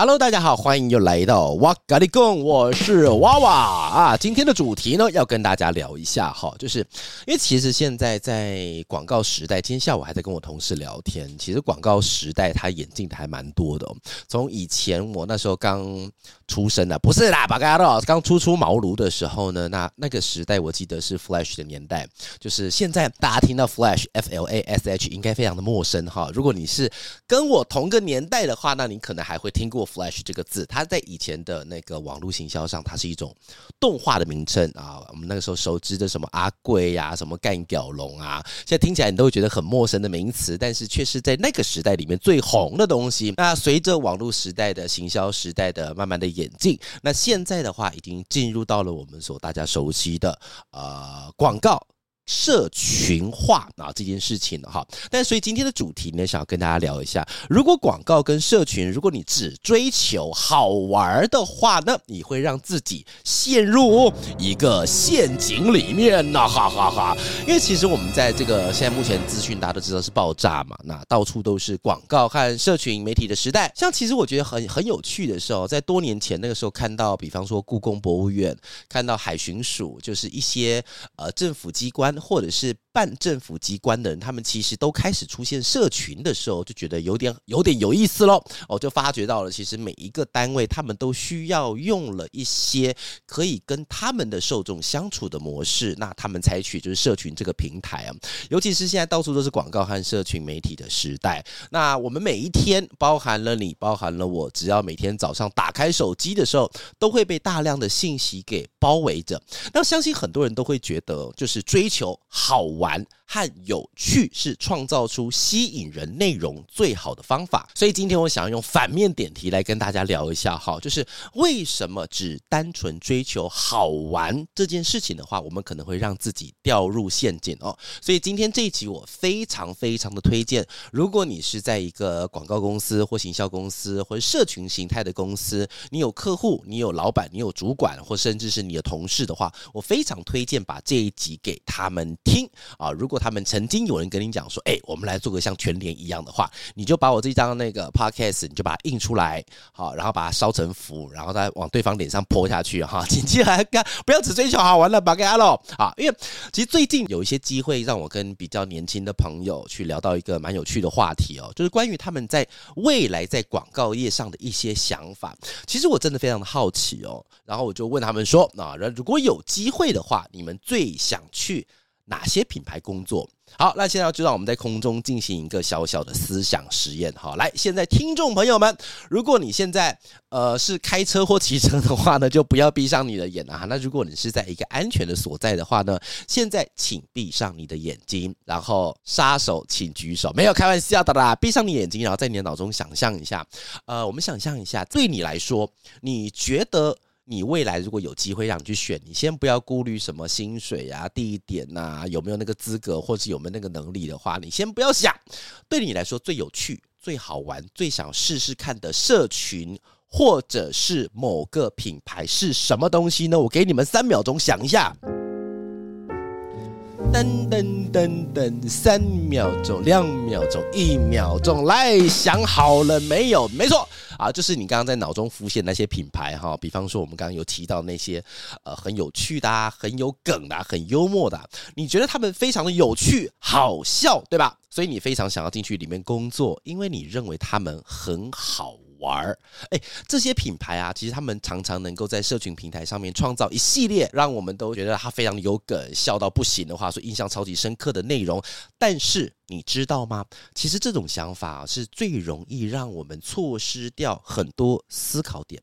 Hello，大家好，欢迎又来到哇嘎哩供，我是娃娃啊。今天的主题呢，要跟大家聊一下哈，就是因为其实现在在广告时代，今天下午还在跟我同事聊天，其实广告时代它演进的还蛮多的哦。从以前我那时候刚出生的，不是啦，巴嘎罗刚初出茅庐的时候呢，那那个时代我记得是 Flash 的年代，就是现在大家听到 Flash F L A S H 应该非常的陌生哈。如果你是跟我同个年代的话，那你可能还会听过。Flash 这个字，它在以前的那个网络行销上，它是一种动画的名称啊。我们那个时候熟知的什么阿贵呀、什么干屌龙啊，现在听起来你都会觉得很陌生的名词，但是却是在那个时代里面最红的东西。那随着网络时代的行销时代的慢慢的演进，那现在的话已经进入到了我们所大家熟悉的呃广告。社群化啊这件事情哈，但所以今天的主题呢，想要跟大家聊一下，如果广告跟社群，如果你只追求好玩的话呢，你会让自己陷入一个陷阱里面呐，哈哈哈！因为其实我们在这个现在目前资讯大家都知道是爆炸嘛，那到处都是广告和社群媒体的时代。像其实我觉得很很有趣的时候，在多年前那个时候看到，比方说故宫博物院，看到海巡署，就是一些呃政府机关。或者是办政府机关的人，他们其实都开始出现社群的时候，就觉得有点有点有意思喽。我就发觉到了，其实每一个单位他们都需要用了一些可以跟他们的受众相处的模式。那他们采取就是社群这个平台啊，尤其是现在到处都是广告和社群媒体的时代。那我们每一天，包含了你，包含了我，只要每天早上打开手机的时候，都会被大量的信息给包围着。那相信很多人都会觉得，就是追求。好玩和有趣是创造出吸引人内容最好的方法，所以今天我想要用反面点题来跟大家聊一下哈，就是为什么只单纯追求好玩这件事情的话，我们可能会让自己掉入陷阱哦。所以今天这一集我非常非常的推荐，如果你是在一个广告公司或行销公司或社群形态的公司，你有客户，你有老板，你有主管，或甚至是你的同事的话，我非常推荐把这一集给他们听啊！如果他们曾经有人跟你讲说，哎，我们来做个像全联一样的话，你就把我这张那个 podcast，你就把它印出来，好，然后把它烧成符，然后再往对方脸上泼下去哈。紧接着来看，不要只追求好玩了，把给阿喽啊！因为其实最近有一些机会让我跟比较年轻的朋友去聊到一个蛮有趣的话题哦，就是关于他们在未来在广告业上的一些想法。其实我真的非常的好奇哦，然后我就问他们说，啊，如果有机会的话，你们最想去哪些品牌工作？好，那现在就让我们在空中进行一个小小的思想实验。好，来，现在听众朋友们，如果你现在呃是开车或骑车的话呢，就不要闭上你的眼啊。那如果你是在一个安全的所在的话呢，现在请闭上你的眼睛，然后杀手请举手。没有开玩笑的啦，闭上你眼睛，然后在你的脑中想象一下，呃，我们想象一下，对你来说，你觉得？你未来如果有机会让你去选，你先不要顾虑什么薪水啊、地点啊，有没有那个资格，或是有没有那个能力的话，你先不要想。对你来说最有趣、最好玩、最想试试看的社群，或者是某个品牌是什么东西呢？我给你们三秒钟想一下。噔噔噔噔，三秒钟、两秒钟、一秒钟，来想好了没有？没错啊，就是你刚刚在脑中浮现那些品牌哈，比方说我们刚刚有提到那些呃很有趣的、啊、很有梗的、啊、很幽默的、你觉得他们非常的有趣、好笑，对吧？所以你非常想要进去里面工作，因为你认为他们很好玩儿，哎，这些品牌啊，其实他们常常能够在社群平台上面创造一系列让我们都觉得他非常有梗、笑到不行的话，所印象超级深刻的内容。但是你知道吗？其实这种想法啊，是最容易让我们错失掉很多思考点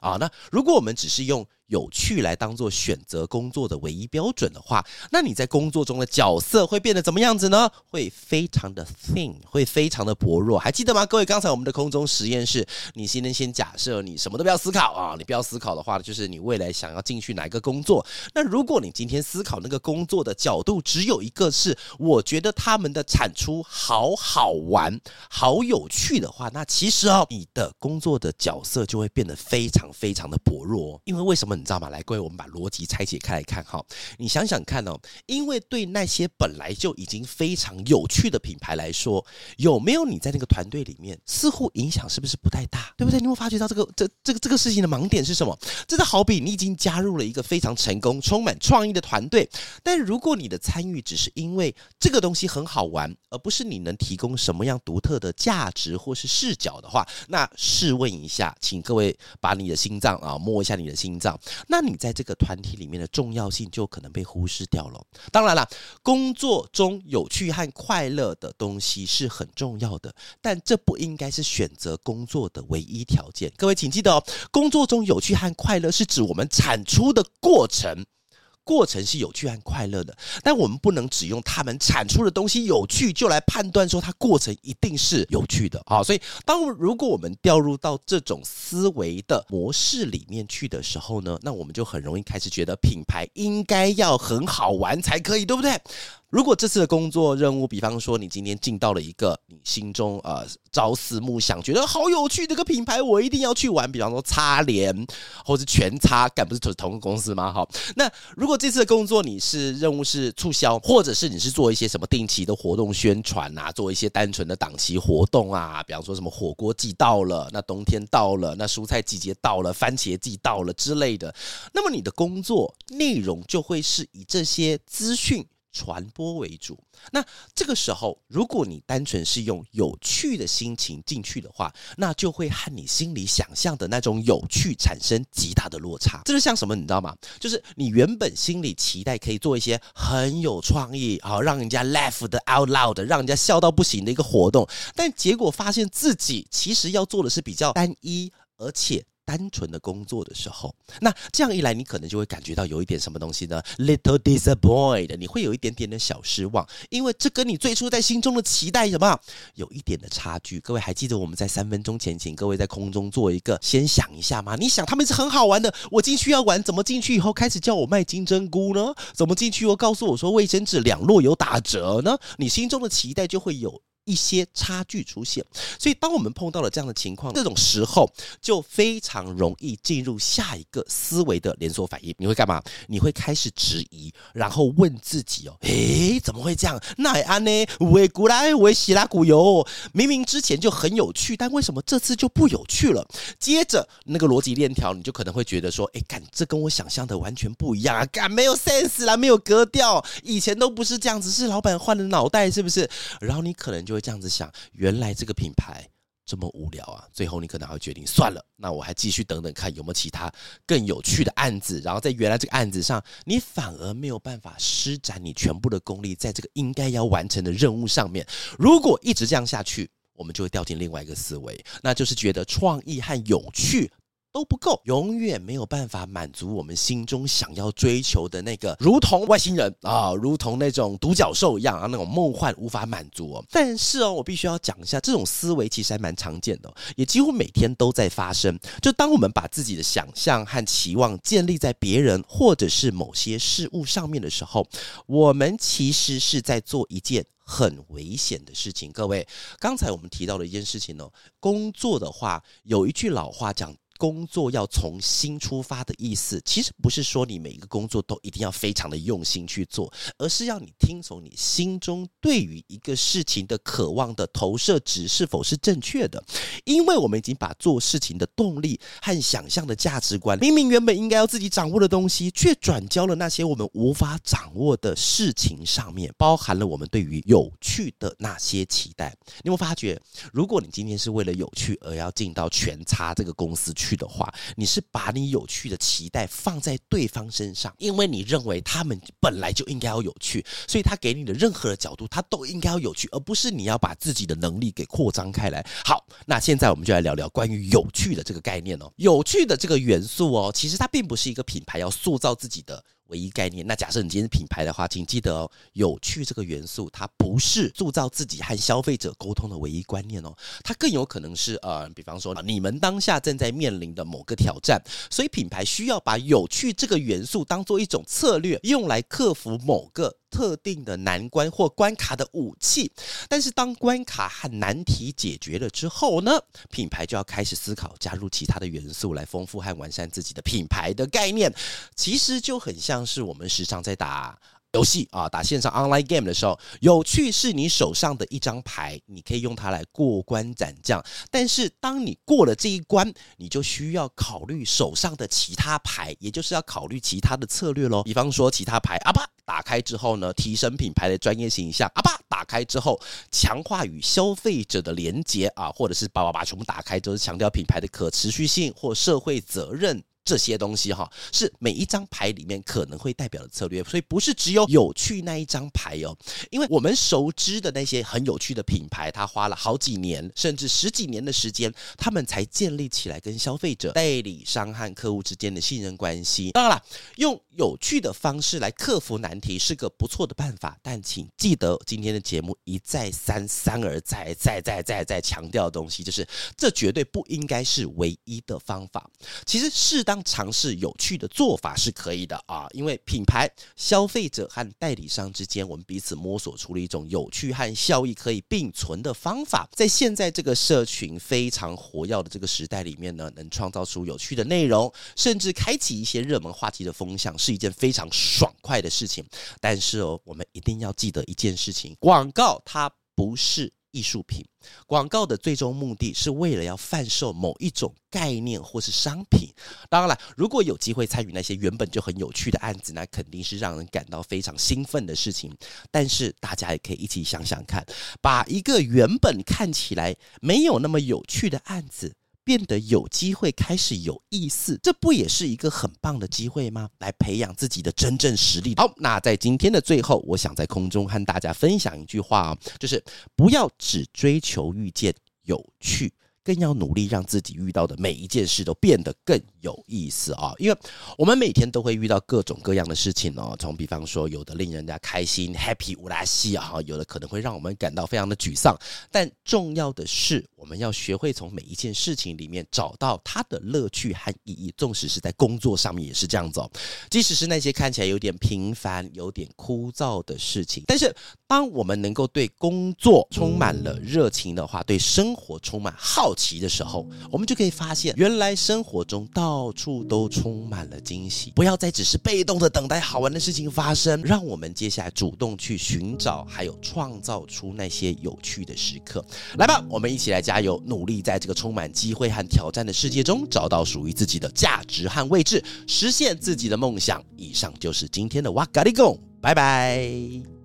啊。那如果我们只是用有趣来当做选择工作的唯一标准的话，那你在工作中的角色会变得怎么样子呢？会非常的 thin，会非常的薄弱。还记得吗？各位，刚才我们的空中实验室，你先能先假设你什么都不要思考啊，你不要思考的话，就是你未来想要进去哪一个工作。那如果你今天思考那个工作的角度只有一个是，我觉得他们的产出好好玩、好有趣的话，那其实哦，你的工作的角色就会变得非常非常的薄弱。因为为什么？你知道吗？来，各位，我们把逻辑拆解开来看哈。你想想看哦，因为对那些本来就已经非常有趣的品牌来说，有没有你在那个团队里面，似乎影响是不是不太大？对不对？你会发觉到这个这这个这个事情的盲点是什么？这就好比你已经加入了一个非常成功、充满创意的团队，但如果你的参与只是因为这个东西很好玩，而不是你能提供什么样独特的价值或是视角的话，那试问一下，请各位把你的心脏啊摸一下你的心脏。那你在这个团体里面的重要性就可能被忽视掉了。当然了，工作中有趣和快乐的东西是很重要的，但这不应该是选择工作的唯一条件。各位请记得哦，工作中有趣和快乐是指我们产出的过程。过程是有趣和快乐的，但我们不能只用他们产出的东西有趣就来判断说它过程一定是有趣的啊。所以，当如果我们掉入到这种思维的模式里面去的时候呢，那我们就很容易开始觉得品牌应该要很好玩才可以，对不对？如果这次的工作任务，比方说你今天进到了一个你心中呃朝思暮想、觉得好有趣的一个品牌，我一定要去玩。比方说擦联，或是全擦，干不是同同个公司吗？好，那如果这次的工作你是任务是促销，或者是你是做一些什么定期的活动宣传啊，做一些单纯的档期活动啊，比方说什么火锅季到了，那冬天到了，那蔬菜季节到了，番茄季到了之类的，那么你的工作内容就会是以这些资讯。传播为主，那这个时候，如果你单纯是用有趣的心情进去的话，那就会和你心里想象的那种有趣产生极大的落差。这是像什么，你知道吗？就是你原本心里期待可以做一些很有创意，好让人家 laugh 的 out loud，让人家笑到不行的一个活动，但结果发现自己其实要做的是比较单一，而且。单纯的工作的时候，那这样一来，你可能就会感觉到有一点什么东西呢？Little disappointed，你会有一点点的小失望，因为这跟你最初在心中的期待什么有一点的差距。各位还记得我们在三分钟前请各位在空中做一个先想一下吗？你想他们是很好玩的，我进去要玩，怎么进去以后开始叫我卖金针菇呢？怎么进去又告诉我说卫生纸两摞有打折呢？你心中的期待就会有。一些差距出现，所以当我们碰到了这样的情况，这种时候就非常容易进入下一个思维的连锁反应。你会干嘛？你会开始质疑，然后问自己哦，诶，怎么会这样？那安呢？喂，古来喂，希拉古油，明明之前就很有趣，但为什么这次就不有趣了？接着那个逻辑链条，你就可能会觉得说，诶，干，这跟我想象的完全不一样啊！干，没有 sense 啦，没有格调，以前都不是这样子，是老板换了脑袋，是不是？然后你可能就。会这样子想，原来这个品牌这么无聊啊！最后你可能还会决定算了，那我还继续等等看有没有其他更有趣的案子。然后在原来这个案子上，你反而没有办法施展你全部的功力在这个应该要完成的任务上面。如果一直这样下去，我们就会掉进另外一个思维，那就是觉得创意和有趣。都不够，永远没有办法满足我们心中想要追求的那个，如同外星人啊，如同那种独角兽一样啊，那种梦幻无法满足哦。但是哦，我必须要讲一下，这种思维其实还蛮常见的，也几乎每天都在发生。就当我们把自己的想象和期望建立在别人或者是某些事物上面的时候，我们其实是在做一件很危险的事情。各位，刚才我们提到的一件事情呢，工作的话，有一句老话讲。工作要从心出发的意思，其实不是说你每一个工作都一定要非常的用心去做，而是要你听从你心中对于一个事情的渴望的投射值是否是正确的。因为我们已经把做事情的动力和想象的价值观，明明原本应该要自己掌握的东西，却转交了那些我们无法掌握的事情上面，包含了我们对于有趣的那些期待。你有没有发觉，如果你今天是为了有趣而要进到全差这个公司去？去的话，你是把你有趣的期待放在对方身上，因为你认为他们本来就应该要有趣，所以他给你的任何的角度，他都应该要有趣，而不是你要把自己的能力给扩张开来。好，那现在我们就来聊聊关于有趣的这个概念哦，有趣的这个元素哦，其实它并不是一个品牌要塑造自己的。唯一概念。那假设你今天是品牌的话，请记得哦，有趣这个元素，它不是铸造自己和消费者沟通的唯一观念哦，它更有可能是呃，比方说你们当下正在面临的某个挑战，所以品牌需要把有趣这个元素当做一种策略，用来克服某个。特定的难关或关卡的武器，但是当关卡和难题解决了之后呢，品牌就要开始思考加入其他的元素来丰富和完善自己的品牌的概念。其实就很像是我们时常在打。游戏啊，打线上 online game 的时候，有趣是你手上的一张牌，你可以用它来过关斩将。但是当你过了这一关，你就需要考虑手上的其他牌，也就是要考虑其他的策略喽。比方说，其他牌啊吧打开之后呢，提升品牌的专业形象啊吧打开之后，强化与消费者的连结啊，或者是把把把全部打开，就是强调品牌的可持续性或社会责任。这些东西哈，是每一张牌里面可能会代表的策略，所以不是只有有趣那一张牌哦。因为我们熟知的那些很有趣的品牌，它花了好几年甚至十几年的时间，他们才建立起来跟消费者、代理商和客户之间的信任关系。当然了，用有趣的方式来克服难题是个不错的办法，但请记得今天的节目一再三三而再再再再再强调的东西，就是这绝对不应该是唯一的方法。其实适当。尝试有趣的做法是可以的啊，因为品牌、消费者和代理商之间，我们彼此摸索出了一种有趣和效益可以并存的方法。在现在这个社群非常活跃的这个时代里面呢，能创造出有趣的内容，甚至开启一些热门话题的风向，是一件非常爽快的事情。但是哦，我们一定要记得一件事情：广告它不是。艺术品广告的最终目的是为了要贩售某一种概念或是商品。当然了，如果有机会参与那些原本就很有趣的案子，那肯定是让人感到非常兴奋的事情。但是大家也可以一起想想看，把一个原本看起来没有那么有趣的案子，变得有机会开始有意思，这不也是一个很棒的机会吗？来培养自己的真正实力。好，那在今天的最后，我想在空中和大家分享一句话啊，就是不要只追求遇见有趣。更要努力让自己遇到的每一件事都变得更有意思啊！因为我们每天都会遇到各种各样的事情哦，从比方说有的令人家开心 happy 乌拉西啊，有的可能会让我们感到非常的沮丧。但重要的是，我们要学会从每一件事情里面找到它的乐趣和意义。纵使是在工作上面也是这样子哦，即使是那些看起来有点平凡、有点枯燥的事情，但是当我们能够对工作充满了热情的话，对生活充满好奇的时候，我们就可以发现，原来生活中到处都充满了惊喜。不要再只是被动的等待好玩的事情发生，让我们接下来主动去寻找，还有创造出那些有趣的时刻。来吧，我们一起来加油，努力在这个充满机会和挑战的世界中，找到属于自己的价值和位置，实现自己的梦想。以上就是今天的哇嘎哩供，拜拜。